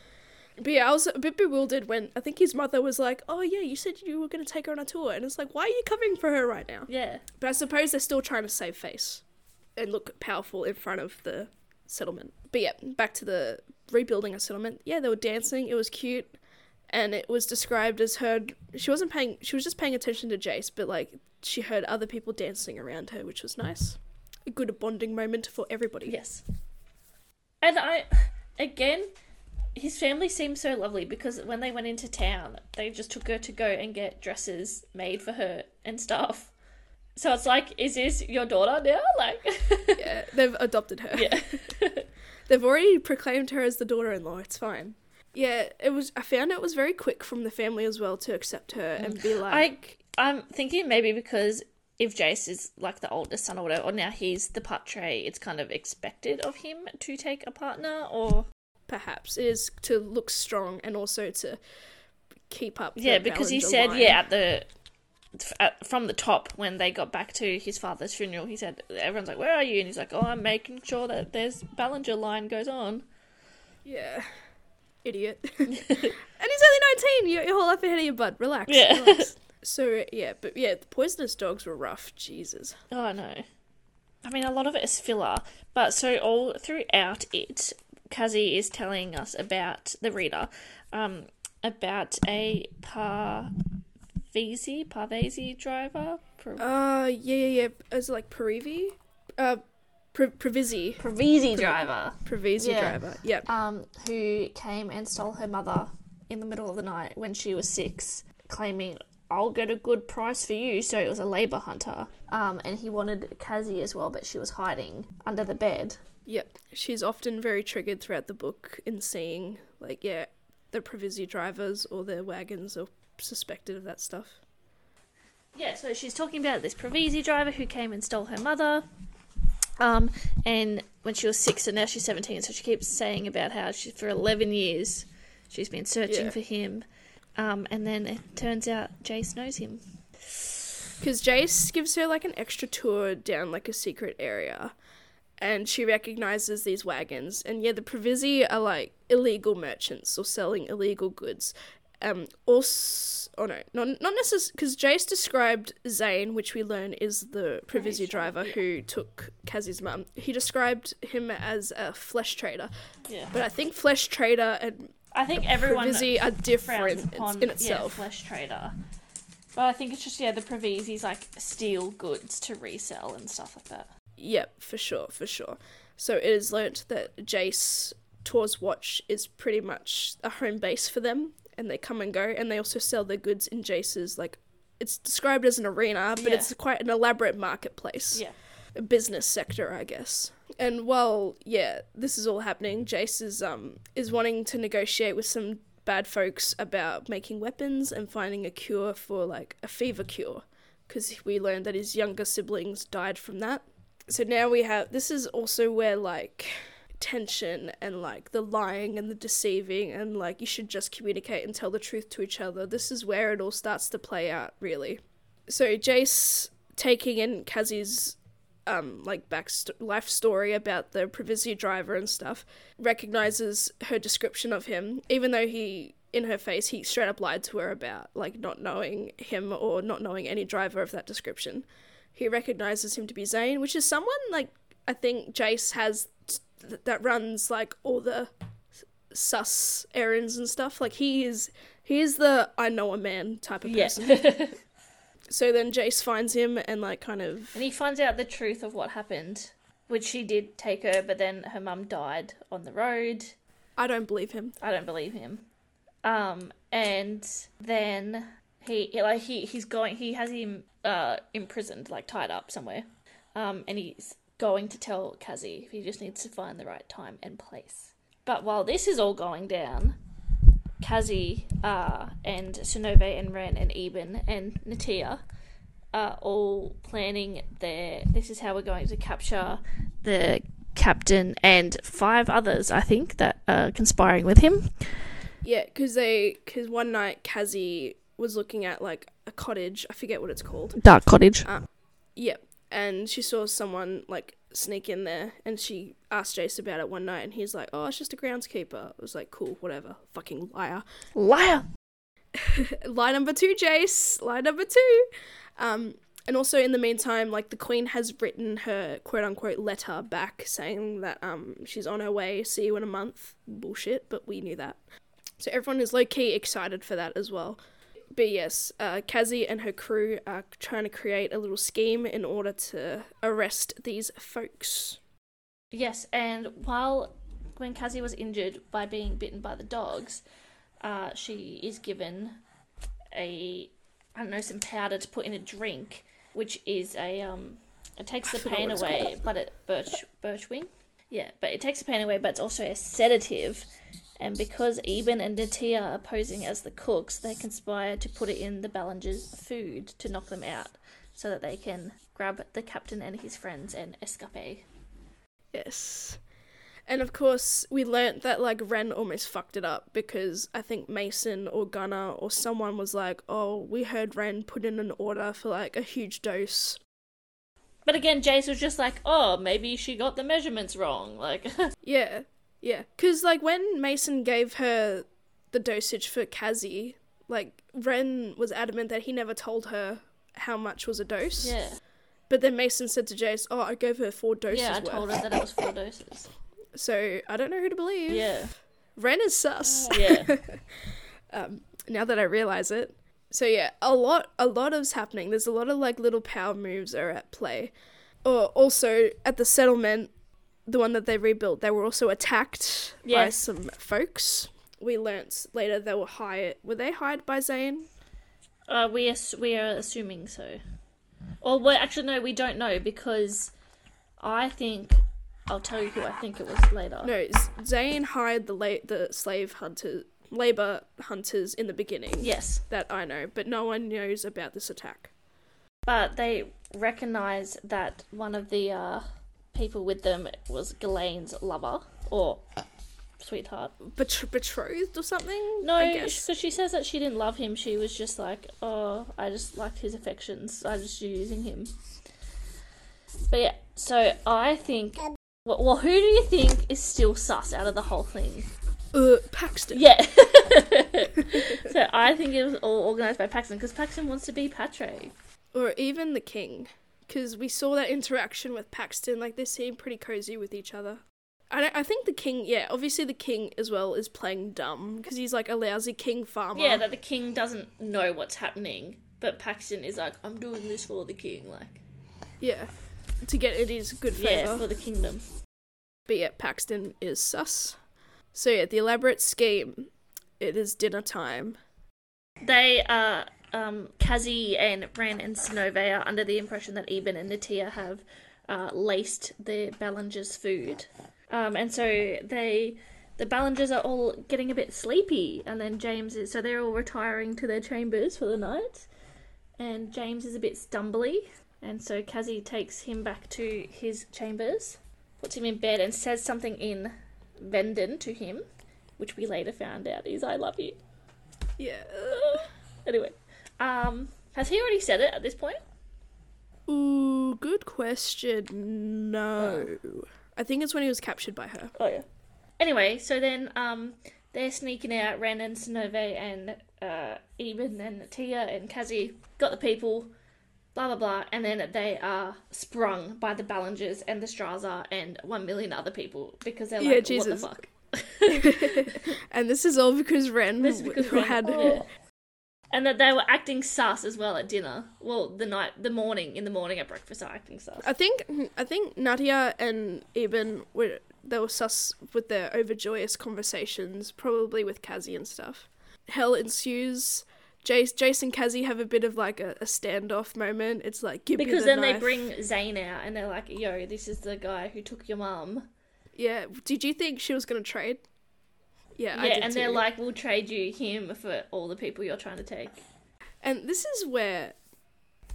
But yeah, I was a bit bewildered when I think his mother was like, "Oh yeah, you said you were gonna take her on a tour," and it's like, why are you covering for her right now? yeah, But I suppose they're still trying to save face and look powerful in front of the settlement. But yeah, back to the rebuilding a settlement. Yeah, they were dancing. It was cute, and it was described as her. She wasn't paying. She was just paying attention to Jase, but like she heard other people dancing around her, which was nice. A good bonding moment for everybody. yes. And I, again, his family seemed so lovely because when they went into town, they just took her to go and get dresses made for her and stuff. So it's like, is this your daughter now? Like, Yeah, they've adopted her. yeah, They've already proclaimed her as the daughter-in-law. It's fine. Yeah, it was. I found it was very quick from the family as well to accept her and be mm. I, like, I'm thinking maybe because if Jase is like the oldest son or whatever, or now he's the patre, it's kind of expected of him to take a partner, or perhaps it is to look strong and also to keep up. the yeah, because he said line. yeah at the at, from the top when they got back to his father's funeral. He said, "Everyone's like, where are you?" And he's like, "Oh, I'm making sure that there's Ballenger line goes on." Yeah. Idiot. and he's only 19. You're your whole life ahead of you, bud. Relax. Yeah. relax. So, yeah, but yeah, the poisonous dogs were rough. Jesus. Oh no. I mean, a lot of it is filler, but so all throughout it, Kazi is telling us about the reader, um, about a Parvezi, Parvezi driver, Par- Uh, yeah, yeah, yeah. Is it like Parivi? Uh, Pre- Previzi. Driver, Previzi Yeah. driver. Yep. um, who came and stole her mother in the middle of the night when she was six, claiming, I'll get a good price for you. So it was a labour hunter. Um, and he wanted Kazi as well, but she was hiding under the bed. Yep. She's often very triggered throughout the book in seeing, like, yeah, the Previzi drivers or their wagons are suspected of that stuff. Yeah, so she's talking about this Previzi driver who came and stole her mother. Um, and when she was six, and now she's 17, so she keeps saying about how she, for 11 years she's been searching Yeah. for him. Um, and then it turns out Jase knows him. Because Jase gives her like an extra tour down like a secret area, and she recognizes these wagons. And yeah, the Previzi are like illegal merchants or selling illegal goods. Um, also, oh no, not not necessarily because Jase described Zane, which we learn is the Previzi driver who took Kazi's mum. He described him as a flesh trader, Yeah. but I think flesh trader and I think everyone Previzi are different upon in yeah, itself. flesh trader. But I think it's just, yeah, the Previzi's like steal goods to resell and stuff like that. Yep, for sure, for sure. So it is learnt that Jase Tor's Watch is pretty much a home base for them, and they come and go, and they also sell their goods in Jase's like. It's described as an arena, but Yeah. it's quite an elaborate marketplace, Yeah. a business sector, I guess. And while yeah, this is all happening, Jase is um is wanting to negotiate with some bad folks about making weapons and finding a cure for like a fever cure, because we learned that his younger siblings died from that. So now we have this is also where like tension and like the lying and the deceiving and like you should just communicate and tell the truth to each other. This is where it all starts to play out really. So jase taking in kazi's um like back st- life story about the Previzi driver and stuff recognizes her description of him even though he in her face he straight up lied to her about like not knowing him or not knowing any driver of that description he recognizes him to be Zane, which is someone like I think Jase has th- that runs like all the sus errands and stuff. Like he is he is the I know a man type of person. Yeah. So then Jase finds him and like kind of and he finds out the truth of what happened, which she did take her, but then her mum died on the road. I don't believe him. I don't believe him. Um, and then he like he he's going. He has him uh imprisoned, like tied up somewhere. Um, and he's going to tell Kazi. He just needs to find the right time and place. But while this is all going down, Kazi uh, and Synové and Wren and Eben and Natiya are all planning their. This is how we're going to capture the captain and five others, I think, that are conspiring with him. Yeah, because they because one night Kazi was looking at like a cottage. I forget what it's called. Dark Cottage. Yeah, and she saw someone like sneak in there, and she asked Jase about it one night, and he's like, "Oh, it's just a groundskeeper." It was like, "Cool, whatever." Fucking liar. Liar! lie number two, Jase. Lie number two. Um, and also in the meantime, like the Queen has written her quote unquote letter back saying that um she's on her way. See you in a month. Bullshit, but we knew that. So everyone is low key excited for that as well. But yes, uh, Kazi and her crew are trying to create a little scheme in order to arrest these folks. Yes, and while when Kazi was injured by being bitten by the dogs, uh, she is given a I don't know some powder to put in a drink, which is a um it takes the pain away, but it birch birchwing. Yeah, but it takes the pain away, but it's also a sedative. And because Eben and Natiya are posing as the cooks, they conspire to put it in the Ballengers' food to knock them out, so that they can grab the captain and his friends and escape. Yes. And of course, we learnt that like Wren almost fucked it up because I think Mason or Gunner or someone was like, "Oh, we heard Wren put in an order for like a huge dose." But again, Jase was just like, oh, maybe she got the measurements wrong. Like, Yeah, yeah. Because, like, when Mason gave her the dosage for Kazi, like, Wren was adamant that he never told her how much was a dose. yeah. But then Mason said to Jase, Oh, I gave her four doses Yeah, I worth. told her that it was four doses. So I don't know who to believe. Yeah. Wren is sus. Yeah. um, now that I realize it. So yeah, a lot, a lot is happening. There's a lot of like little power moves are at play. Or also at the settlement, the one that they rebuilt, they were also attacked by some folks. We learnt later they were hired. Were they hired by Zane? Uh, we ass- we are assuming so. Or well, actually, no, we don't know because I think I'll tell you who I think it was later. No, Z- Zane hired the la- the slave hunter, labor hunters in the beginning. Yes, That I know, but no one knows about this attack. but they recognize that one of the uh, people with them was Jalaine's lover or sweetheart. Bet- betrothed or something? No, because she says that she didn't love him. She was just like, oh, I just liked his affections. I was just using him. But yeah, so I think. Well, well, who do you think is still sus out of the whole thing? Uh, Paxton. Yeah. so I think it was all organised by Paxton because Paxton wants to be Patrei. Or even the king. Because we saw that interaction with Paxton. Like, they seem pretty cozy with each other. I, I think the king, yeah, obviously the king as well is playing dumb. Because he's like a lousy king farmer. Yeah, that the king doesn't know what's happening, but Paxton is like, I'm doing this for the king, like, Yeah. To get in his good yeah, favour. for the kingdom. But yeah, Paxton is sus. So yeah, the elaborate scheme. It is dinner time. They are, um, Kazi and Wren and Synové are under the impression that Eben and Natiya have uh, laced the Ballengers' food. Um, and so they, the Ballengers are all getting a bit sleepy, and then James is, so they're all retiring to their chambers for the night. And James is a bit stumbly, and so Kazi takes him back to his chambers, puts him in bed, and says something in Vendan to him, which we later found out is "I love you." Yeah. Anyway, um, has he already said it at this point? Ooh, good question. No. I think it's when he was captured by her. Oh yeah. Anyway, so then um, they're sneaking out. Wren and Synové and uh, Eben and Tia and Kazi got the people. Blah blah blah, and then they are sprung by the Ballengers and the Strasser and one million other people because they're Yeah, like, Jesus. "What the fuck?" and this is all because Wren, because Wren- had yeah. And that they were acting sus as well at dinner. Well, the night, the morning, in the morning at breakfast, are acting sus. I think I think Nadia and Eben were they were sus with their overjoyous conversations, probably with Kazi and stuff. Hell ensues. Jase, Jase and Kazi have a bit of like a, a standoff moment. It's like give me Because the then they bring Zane out and they're like, yo, this is the guy who took your mum. Yeah. Did you think she was gonna trade? Yeah, I Yeah, and they're like, we'll trade you him for all the people you're trying to take. And this is where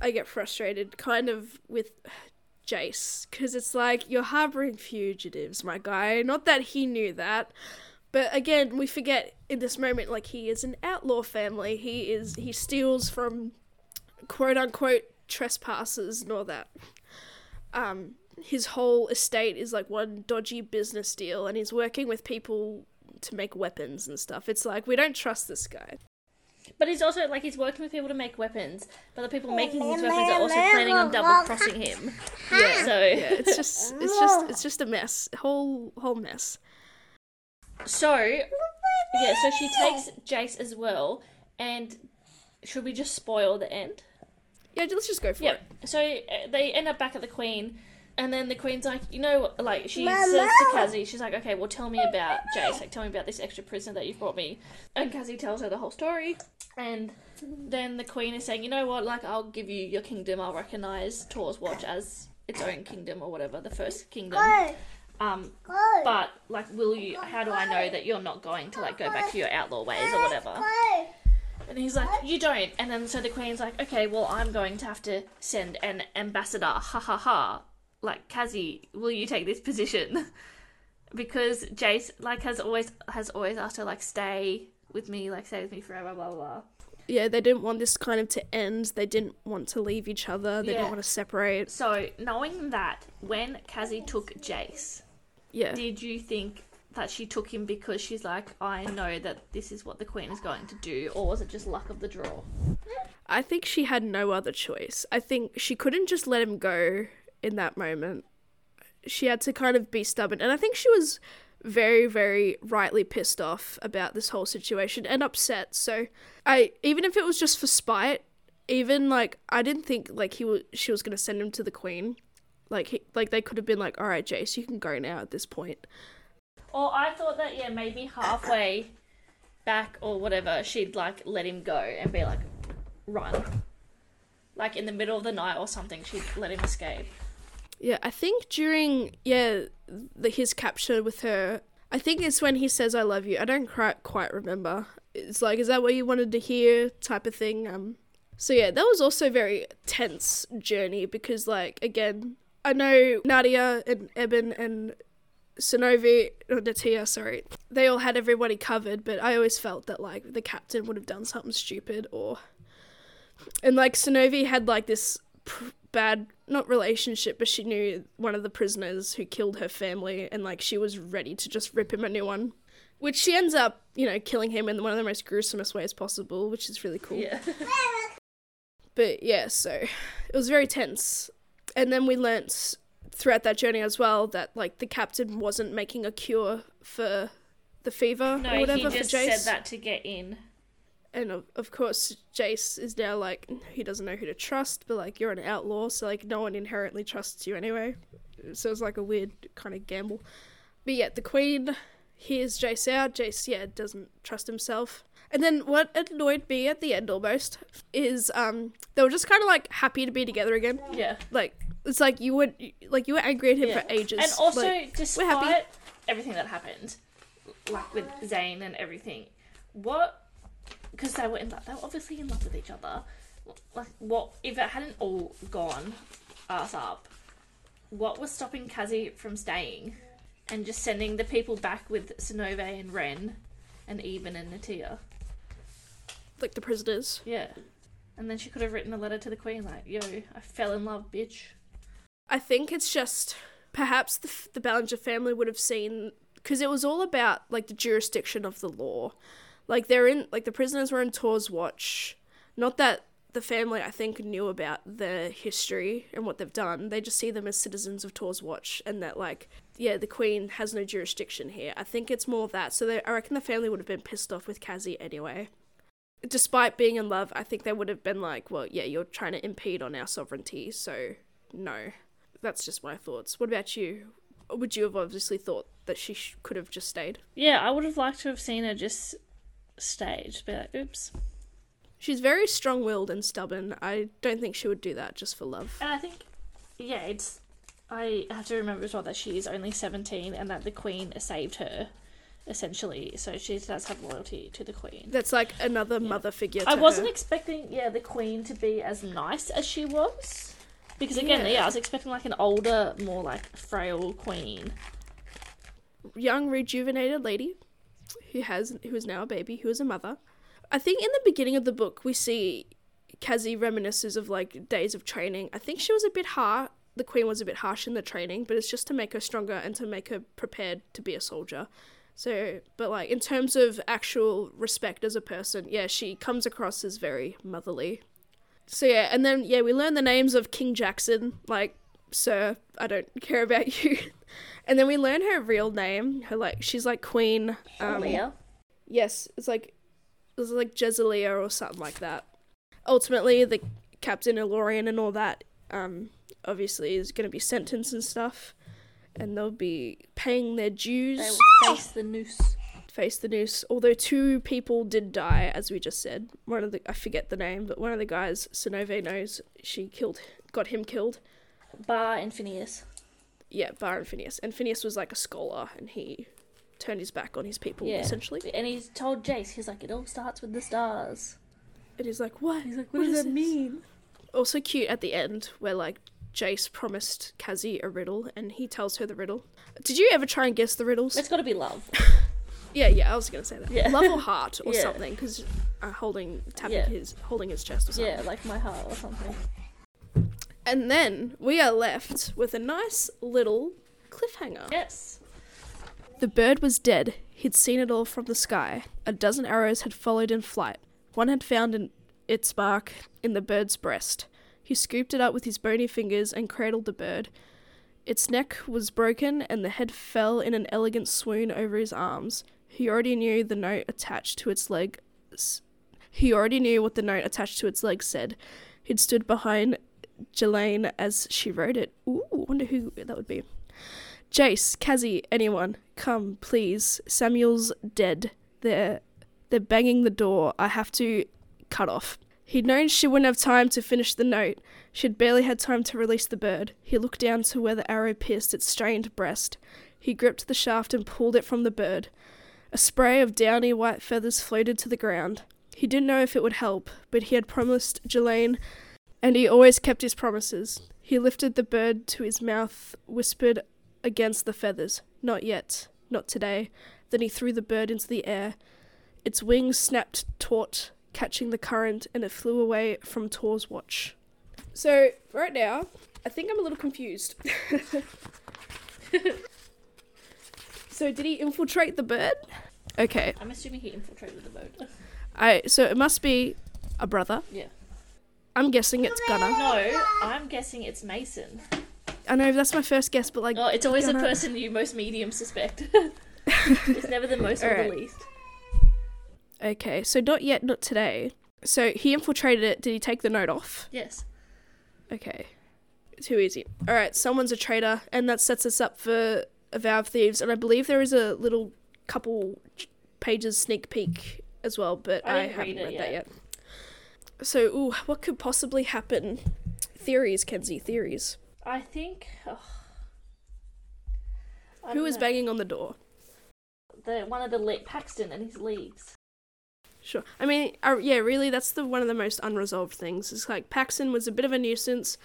I get frustrated, kind of with Jase, because it's like you're harboring fugitives, my guy. Not that he knew that, but again, we forget in this moment, like he is an outlaw family. He is he steals from quote unquote trespassers and all that. Um, his whole estate is like one dodgy business deal, and he's working with people to make weapons and stuff. It's like we don't trust this guy. But he's also like he's working with people to make weapons, but the people making these weapons are also planning on double crossing him. Yeah. So yeah, it's just it's just it's just a mess. Whole whole mess. so yeah, so she takes Jase as well, and should we just spoil the end? Yeah, let's just go for Yeah. it. So uh, they end up back at the Queen, and then the Queen's like, you know, like she says to Kazi, she's like, okay, well, tell me about Jase. Like, tell me about this extra prisoner that you've brought me. And Kazi tells her the whole story, and then the Queen is saying, you know what? Like, I'll give you your kingdom. I'll recognize Tor's Watch as its own kingdom or whatever, the first kingdom. Um, but like, will you? How do I know that you're not going to like go back to your outlaw ways or whatever? And he's like, you don't. And then so the queen's like, okay, well, I'm going to have to send an ambassador. Ha ha ha. Like, Kazi, will you take this position? because Jase like has always has always asked her like stay with me, like stay with me forever, blah blah blah. Yeah, they didn't want this kind of to end. They didn't want to leave each other. They Yeah. didn't want to separate. So knowing that, when Kazi took Jase, Yeah. did you think that she took him because she's like, I know that this is what the queen is going to do, or was it just luck of the draw? I think she had no other choice. I think she couldn't just let him go in that moment. She had to kind of be stubborn. And I think she was very, very rightly pissed off about this whole situation and upset. So I even if it was just for spite, even like I didn't think like he was she was gonna send him to the queen. Like he, like they could have been like, All right, Jase, you can go now at this point. Or I thought that yeah, maybe halfway back or whatever, she'd like let him go and be like, run. Like in the middle of the night or something, she'd let him escape. Yeah, I think during yeah the, his capture with her, I think it's when he says "I love you." I don't quite quite remember. It's like, is that what you wanted to hear? Type of thing. Um, so yeah, that was also very tense journey because like again, I know Nadia and Eben and Synové or Natiya, sorry, they all had everybody covered, but I always felt that like the captain would have done something stupid or, and like Synové had like this pr- bad not relationship, but she knew one of the prisoners who killed her family, and like she was ready to just rip him a new one. Which she ends up, you know, killing him in one of the most gruesomest ways possible, which is really cool. Yeah. But yeah, so it was very tense. And then we learnt throughout that journey as well that like the captain wasn't making a cure for the fever No, or whatever he just for Jase. said that to get in. And of, of course, Jase is now like he doesn't know who to trust, but like you're an outlaw, so like no one inherently trusts you anyway. So it's like a weird kind of gamble. But yeah, the queen hears Jase out. Jase, yeah, doesn't trust himself. And then what annoyed me at the end almost is um they were just kind of like happy to be together again. Yeah. Like it's like you would like you were angry at him Yeah. for ages. And also, Like, happy. despite everything that happened, like with Zane and everything, what? Because they were in love. They were obviously in love with each other. Like, what if it hadn't all gone ass up? What was stopping Kazi from staying and just sending the people back with Synové and Wren and Eben and Natiya? like the prisoners. Yeah. And then she could have written a letter to the Queen like, "Yo, I fell in love, bitch." I think it's just perhaps the, the Ballenger family would have seen because it was all about like the jurisdiction of the law. Like they're in like the prisoners were in Tor's watch. Not that the family I think knew about their history and what they've done. They just see them as citizens of Tor's watch and that like yeah, the queen has no jurisdiction here. I think it's more of that. So they, I reckon the family would have been pissed off with Kazi anyway. Despite being in love, I think they would have been like, well, yeah, you're trying to impede on our sovereignty, so no that's just my thoughts. What about you? Would you have obviously thought that she sh- could have just stayed? Yeah, I would have liked to have seen her just just be like, "Oops." She's very strong willed and stubborn. I don't think she would do that just for love. And I think, yeah, it's. I have to remember as well that she is only 17 and that the Queen saved her, essentially. So she does have loyalty to the Queen. That's like another mother figure. To I wasn't her. expecting, yeah, the Queen to be as nice as she was. Because again, Yeah. yeah, I was expecting like an older, more like frail Queen. young, rejuvenated lady who has who is now a baby, who is a mother. I think in the beginning of the book we see Kazi reminisces of like days of training. I think she was a bit hard. The queen was a bit harsh in the training, but it's just to make her stronger and to make her prepared to be a soldier. So, but like in terms of actual respect as a person, yeah, she comes across as very motherly. So yeah, and then yeah, we learn the names of King Jaxon, like Sir, I don't care about you. And then we learn her real name. Her like she's like Queen. Um. Yes, it's like it's like Jezelia or something like that. Ultimately, the Captain Elorian and all that, um, obviously is going to be sentenced and stuff, and they'll be paying their dues, They will face the noose. face the noose. Although two people did die, as we just said. One of the I forget the name, but one of the guys Synové knows she killed, got him killed. Bar and Phineas. Yeah, Bar and Phineas, and Phineas was like a scholar, and he turned his back on his people Yeah. essentially. And he's told Jase, he's like, it all starts with the stars. And he's like, "What? He's like, what does that mean?" Also cute at the end, where like Jase promised Kazi a riddle, and he tells her the riddle. Did you ever try and guess the riddles? It's got to be love. Yeah, yeah, I was gonna say that. Yeah. Love or heart or Yeah. something, because uh, holding tapping Yeah. his holding his chest or something. Yeah, like my heart or something. And then we are left with a nice little cliffhanger. Yes. The bird was dead. He'd seen it all from the sky. A dozen arrows had followed in flight. One had found in its mark in the bird's breast. He scooped it up with his bony fingers and cradled the bird. Its neck was broken, and the head fell in an elegant swoon over his arms. He already knew the note attached to its leg. He already knew what the note attached to its leg said. He'd stood behind Jalaine as she wrote it. Ooh, wonder who that would be. Jase, Kazi, anyone, come, please. Samuel's dead. They're they're banging the door. I have to cut off. He'd known she wouldn't have time to finish the note. She'd barely had time to release the bird. He looked down to where the arrow pierced its strained breast. He gripped the shaft and pulled it from the bird. A spray of downy white feathers floated to the ground. He didn't know if it would help, but he had promised Jalaine, and he always kept his promises. He lifted the bird to his mouth, whispered against the feathers, Not yet, not today. Then he threw the bird into the air. Its wings snapped taut, catching the current, and it flew away from Tor's watch. So, right now, I think I'm a little confused. so, did he infiltrate the bird? Okay. I'm assuming he infiltrated the boat. I so it must be a brother. Yeah. I'm guessing it's Gunner. No, I'm guessing it's Mason. I know that's my first guess, but like Oh, it's always the person you most medium suspect. it's never the most or Alright. the least. Okay, so not yet, not today. So he infiltrated it. Did he take the note off? Yes. Okay. Too easy. All right, someone's a traitor, and that sets us up for a vow of thieves. And I believe there is a little couple pages sneak peek as well, but I I, haven't read read, it that yet. So, ooh, what could possibly happen? Theories, Kenzie. Theories. I think. Oh, I Who don't know. banging on the door? The one of the le- Paxton and his leagues. Sure. I mean, uh, yeah, really, that's the one of the most unresolved things. It's like Paxton was a bit of a nuisance,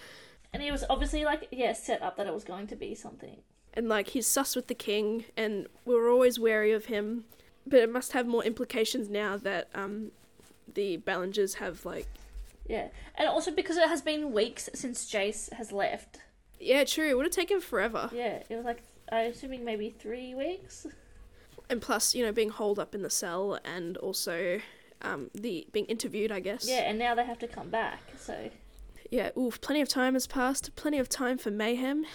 And he was obviously like, yeah, set up that it was going to be something. and like he's sus with the king, and we are always wary of him. But it must have more implications now that um, the Ballengers have like. Yeah, and also because it has been weeks since Jase has left. Yeah, true. It would have taken forever, Yeah, it was like I'm assuming maybe three weeks. and plus, you know, being holed up in the cell, and also um, the being interviewed, I guess. Yeah, and now they have to come back. So Yeah, oof, plenty of time has passed, plenty of time for mayhem.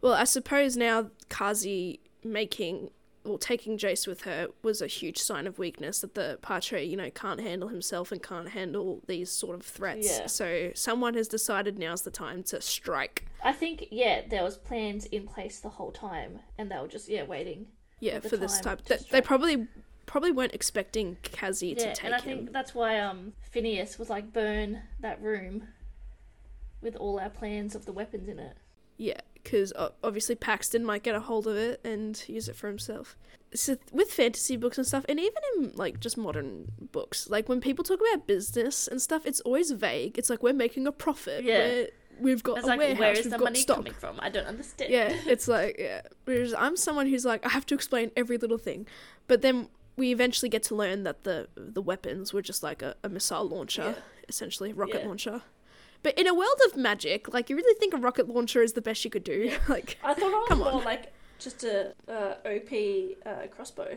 Well, I suppose now Kazi making or taking Jase with her was a huge sign of weakness that the Patrei, you know, can't handle himself and can't handle these sort of threats. Yeah. So someone has decided now's the time to strike. I think yeah, there was plans in place the whole time, and they were just yeah waiting. Yeah, for this type. They, they probably probably weren't expecting Kazi Yeah, to take and I him. think that's why um Phineas was like burn that room with all our plans of the weapons in it. Yeah, because obviously Paxton might get a hold of it and use it for himself. So with fantasy books and stuff, and even in like just modern books, like when people talk about business and stuff, it's always vague. It's like we're making a profit. Yeah. We're, we've got It's a like warehouse. where is we've the got money stock. coming from? I don't understand. Yeah, it's like yeah. Whereas I'm someone who's like I have to explain every little thing, but then we eventually get to learn that the the weapons were just like a, a missile launcher, Yeah. essentially rocket Yeah. launcher. But in a world of magic, like you really think a rocket launcher is the best you could do? like, I thought it was Come more on. like just a uh, OP uh, crossbow.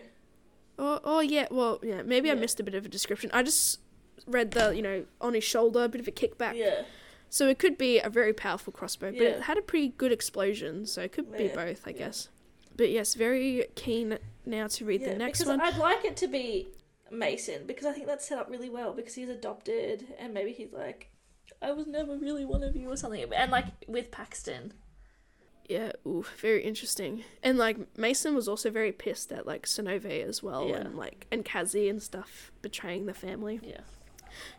oh, oh yeah, well yeah, maybe I missed a bit of a description. I just read the you know on his shoulder, a bit of a kickback. Yeah. So it could be a very powerful crossbow, but Yeah. it had a pretty good explosion, so it could be both, I yeah. guess. But yes, very keen now to read yeah, the next because one. I'd like it to be Mason because I think that's set up really well because he's adopted and maybe he's like, I was never really one of you or something. And like with Paxton, Yeah, ooh, very interesting. And like Mason was also very pissed at like Synové as well, Yeah. and like and Kazi and stuff betraying the family. yeah,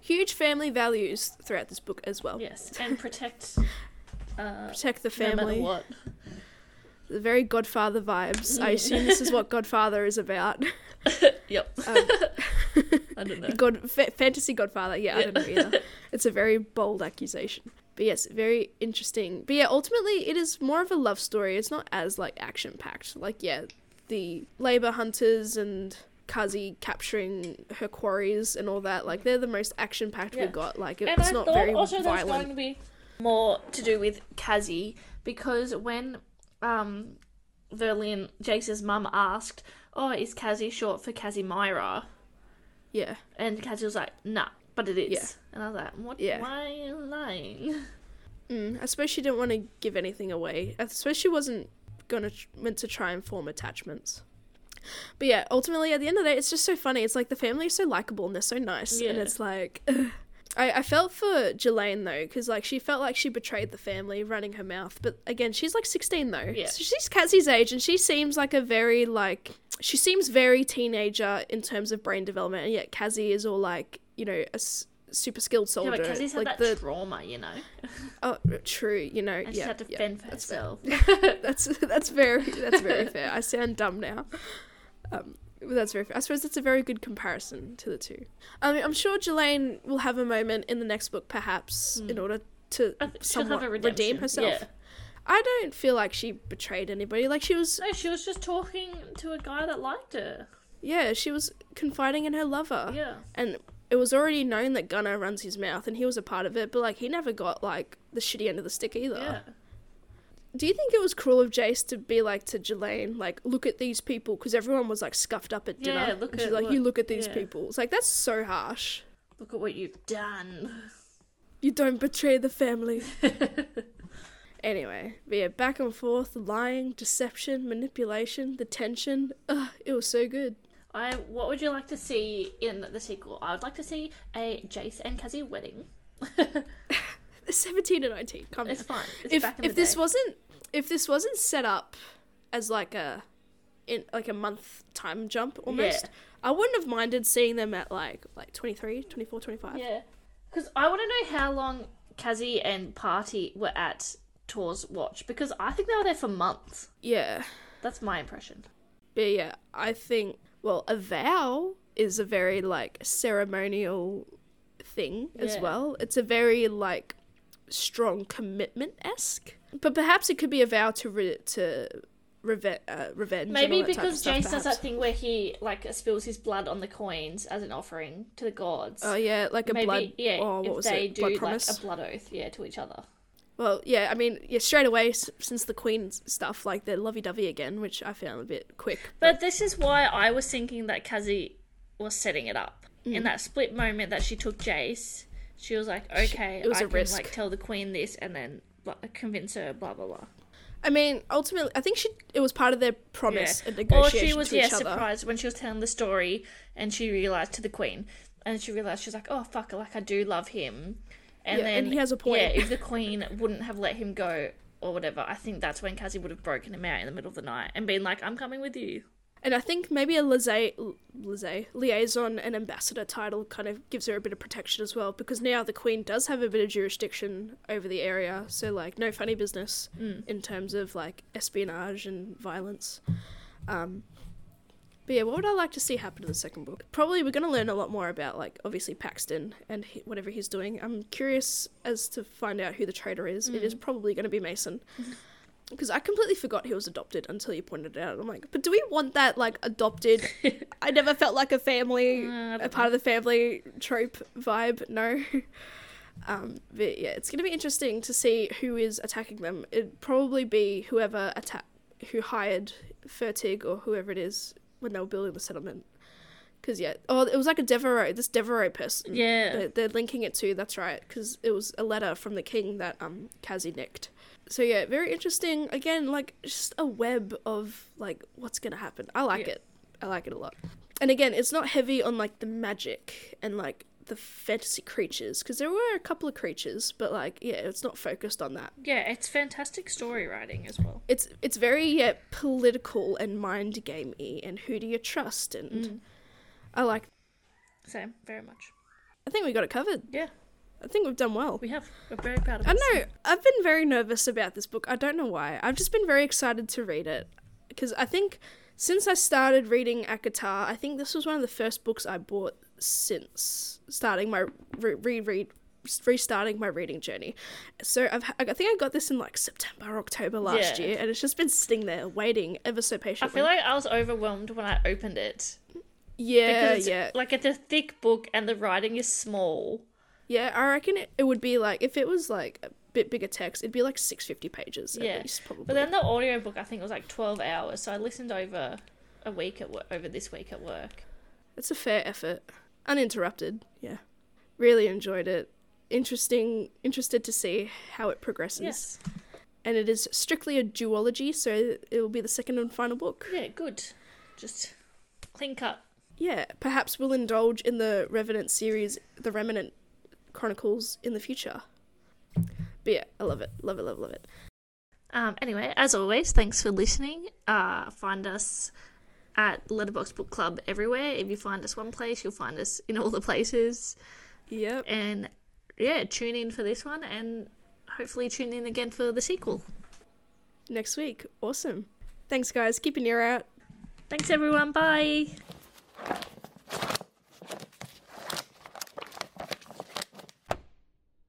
Huge family values throughout this book as well. yes, and protect. Uh, Protect the family. no matter what. Very Godfather vibes. I assume this is what Godfather is about. Yep. Um, I don't know. God, fa- fantasy Godfather. Yeah, I don't know either. It's a very bold accusation. But yes, very interesting. But yeah, ultimately it is more of a love story. It's not as like action packed. Like yeah, the labor hunters and Kazi capturing her quarries and all that. Like they're the most action packed Yeah. we got. Like And it's I not thought very also there's going to be more to do with Kazi because when um Vairlyn Jase's mum asked, "Oh, is Kazi short for Kazimyrah?" Yeah. and Kazi was like, "Nah, but it is." Yeah. And I was like, "What? Yeah. Why are you lying?" Mm, I suppose she didn't want to give anything away. I suppose she wasn't gonna meant to try and form attachments. But yeah, ultimately at the end of the day, it's just so funny. It's like the family is so likable and they're so nice, and it's like. I, I felt for Jalaine though, because like she felt like she betrayed the family, running her mouth. But again, she's like sixteen though. Yeah. So she's Cassie's age, and she seems like a very like she seems very teenager in terms of brain development, and yet Cassie is all like you know a s- super skilled yeah, soldier. but Kazi's had like that the trauma, you know, oh true, you know and yeah, she had to yeah. fend for that's herself. That's that's very that's very fair. I sound dumb now. Um, but that's very. I suppose that's a very good comparison to the two. I mean, I'm sure Jalaine will have a moment in the next book, perhaps, in hmm. order to somewhat redeem herself. Yeah. I don't feel like she betrayed anybody. Like she was, No, she was just talking to a guy that liked her. yeah, she was confiding in her lover, Yeah. and it was already known that Gunner runs his mouth, and he was a part of it. But like, he never got like the shitty end of the stick either. Yeah. Do you think it was cruel of Jase to be like to Jalaine, like, look at these people? Because everyone was like scuffed up at dinner. Yeah, look and she's at like, what- you look at these yeah. people. It's like, that's so harsh. Look at what you've done. You don't betray the family. anyway, but yeah, back and forth, lying, deception, manipulation, the tension. Ugh, it was so good. I. What would you like to see in the sequel? I would like to see a Jase and Kazi wedding. 17 and 19, come It's on. fine. It's If, back in if this day. wasn't if this wasn't set up as like a in like a month time jump almost, Yeah. I wouldn't have minded seeing them at like like 23, 24, 25. Yeah. Because I want to know how long Kazi and Party were at Tor's watch because I think they were there for months. Yeah. That's my impression. But yeah, I think well, a vow is a very like ceremonial thing as well. It's a very like strong commitment esque. But perhaps it could be a vow to re- to reve- uh, revenge. Maybe all that type of because stuff, Jase does that thing where he like spills his blood on the coins as an offering to the gods. Oh yeah, like a Maybe blood. yeah, oh, what if was they it? do Blood like a blood oath, yeah, to each other. Well, yeah, I mean, yeah, straight away s- since the Queen's stuff, like they're lovey-dovey again, which I found a bit quick. But this is why I was thinking that Kazi was setting it up. Mm. In that split moment that she took Jase, she was like, "Okay, it was I a can risk. like tell the queen this and then like, convince her." Blah blah blah. I mean, ultimately, I think she it was part of their promise and Or she was to yeah each other. surprised when she was telling the story and she realized to the queen, and she realized she was like, "Oh fuck, like I do love him," and Yeah, then and he has a point. Yeah, if the queen wouldn't have let him go or whatever, I think that's when Kazi would have broken him out in the middle of the night and been like, "I'm coming with you." And I think maybe a liaison, and ambassador title kind of gives her a bit of protection as well, because now the Queen does have a bit of jurisdiction over the area, so like no funny business Mm. in terms of like espionage and violence. Um, but yeah, what would I like to see happen in the second book? Probably we're going to learn a lot more about like obviously Paxton and he, whatever he's doing. I'm curious as to find out who the traitor is. It is probably going to be Mason. Because I completely forgot he was adopted until you pointed it out. I'm like, but do we want that like adopted? I never felt like a family, Uh, a part of the family trope vibe. No. Um, but yeah, it's gonna be interesting to see who is attacking them. It'd probably be whoever attack, who hired Fertig or whoever it is when they were building the settlement. Because yeah, oh, it was like a Devereux, this Devereux person. Yeah. they're, they're linking it to. That's right, because it was a letter from the king that um Kazi nicked. So yeah, very interesting. Again, like just a web of like what's gonna happen. I like Yeah. it. I like it a lot. And again, it's not heavy on like the magic and like the fantasy creatures because there were a couple of creatures, but like yeah, it's not focused on that. Yeah, it's fantastic story writing as well. It's it's very yeah political and mind gamey and who do you trust and Mm. I like. Same, very much. I think we got it covered. Yeah, I think we've done well. we have. We're very proud of I us. know. I've been very nervous about this book. I don't know why. I've just been very excited to read it because I think since I started reading Akatar, I think this was one of the first books I bought since starting my re- reread restarting my reading journey. So I've I think I got this in like September, or October last Yeah. year, and it's just been sitting there waiting ever so patiently. I feel like I was overwhelmed when I opened it. yeah, Because it's, yeah, like it's a thick book and the writing is small. Yeah. I reckon it, it would be like if it was like a bit bigger text, it'd be like six fifty pages at Yeah. least probably. But then the audiobook I think was like 12 hours, so I listened over a week at work, over this week at work. It's a fair effort. Uninterrupted, yeah. Really enjoyed it. Interesting, interested to see how it progresses. Yes. And it is strictly a duology, so it will be the second and final book. Yeah, good. Just clean cut. Yeah, perhaps we'll indulge in the Revenant series, the Remnant Chronicles, in the future. But yeah, I love it. Love it, love it, love it. Um, anyway, as always, thanks for listening. Uh, find us at Letterbox Book Club everywhere. If you find us one place, you'll find us in all the places. Yep. And yeah, tune in for this one and hopefully tune in again for the sequel. Next week. Awesome. Thanks, guys. Keep an ear out. Thanks, everyone. Bye.